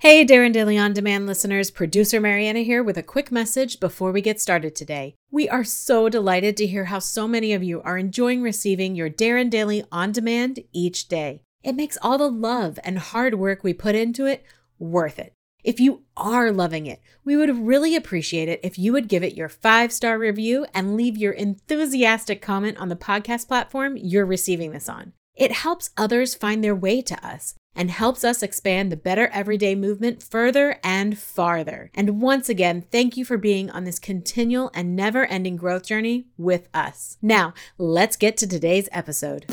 Hey, Darren Daily On Demand listeners, producer Mariana here with a quick message before we get started today. We are so delighted to hear how so many of you are enjoying receiving your Darren Daily On Demand each day. It makes all the love and hard work we put into it worth it. If you are loving it, we would really appreciate it if you would give it your five star review and leave your enthusiastic comment on the podcast platform you're receiving this on. It helps others find their way to us and helps us expand the Better Everyday movement further and farther. And once again, thank you for being on this continual and never ending growth journey with us. Now, let's get to today's episode.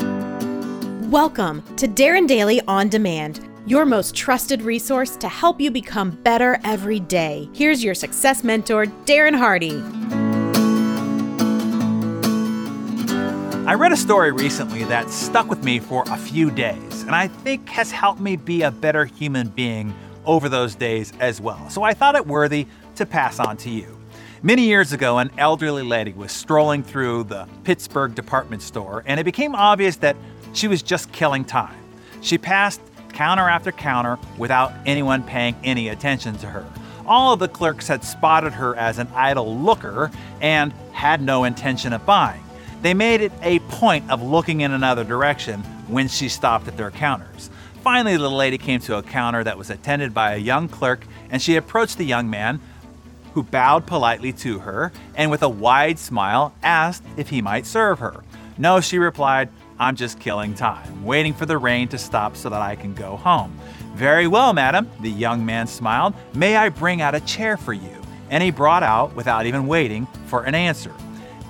Welcome to Darren Daily On Demand, your most trusted resource to help you become better every day. Here's your success mentor, Darren Hardy. I read a story recently that stuck with me for a few days, and I think has helped me be a better human being over those days as well. So I thought it worthy to pass on to you. Many years ago, an elderly lady was strolling through the Pittsburgh department store, and it became obvious that she was just killing time. She passed counter after counter without anyone paying any attention to her. All of the clerks had spotted her as an idle looker and had no intention of buying. They made it a point of looking in another direction when she stopped at their counters. Finally, the lady came to a counter that was attended by a young clerk, and she approached the young man, who bowed politely to her and with a wide smile asked if he might serve her. No, she replied, I'm just killing time, waiting for the rain to stop so that I can go home. Very well, madam, the young man smiled. May I bring out a chair for you? And he brought out, without even waiting for an answer.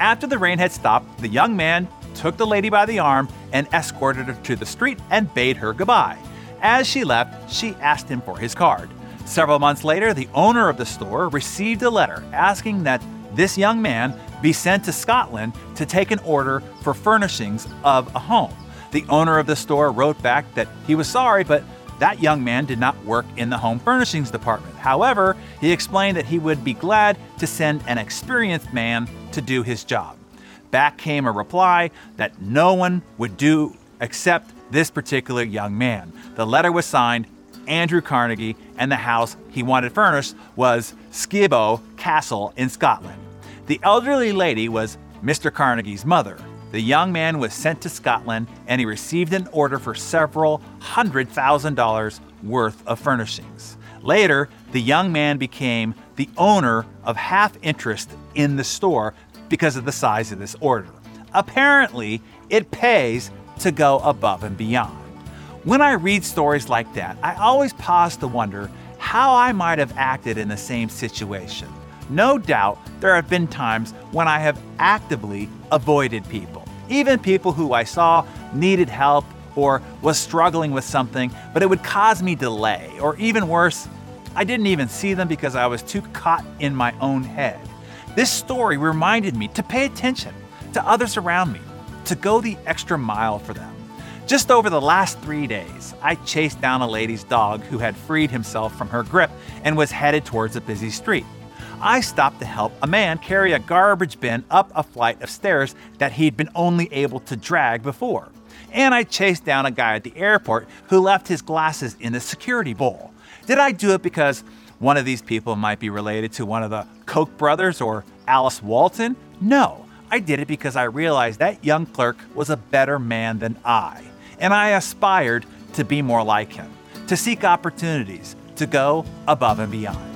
After the rain had stopped, the young man took the lady by the arm and escorted her to the street and bade her goodbye. As she left, she asked him for his card. Several months later, the owner of the store received a letter asking that this young man be sent to Scotland to take an order for furnishings of a home. The owner of the store wrote back that he was sorry, but that young man did not work in the home furnishings department. However, he explained that he would be glad to send an experienced man to do his job. Back came a reply that no one would do except this particular young man. The letter was signed Andrew Carnegie, and the house he wanted furnished was Skibo Castle in Scotland. The elderly lady was Mr. Carnegie's mother. The young man was sent to Scotland and he received an order for several hundred thousand dollars worth of furnishings. Later, the young man became the owner of half interest in the store because of the size of this order. Apparently, it pays to go above and beyond. When I read stories like that, I always pause to wonder how I might have acted in the same situation. No doubt there have been times when I have actively avoided people even people who I saw needed help or was struggling with something, but it would cause me delay, or even worse, I didn't even see them because I was too caught in my own head. This story reminded me to pay attention to others around me, to go the extra mile for them. Just over the last three days, I chased down a lady's dog who had freed himself from her grip and was headed towards a busy street. I stopped to help a man carry a garbage bin up a flight of stairs that he'd been only able to drag before. And I chased down a guy at the airport who left his glasses in the security bowl. Did I do it because one of these people might be related to one of the Koch brothers or Alice Walton? No, I did it because I realized that young clerk was a better man than I, and I aspired to be more like him, to seek opportunities, to go above and beyond.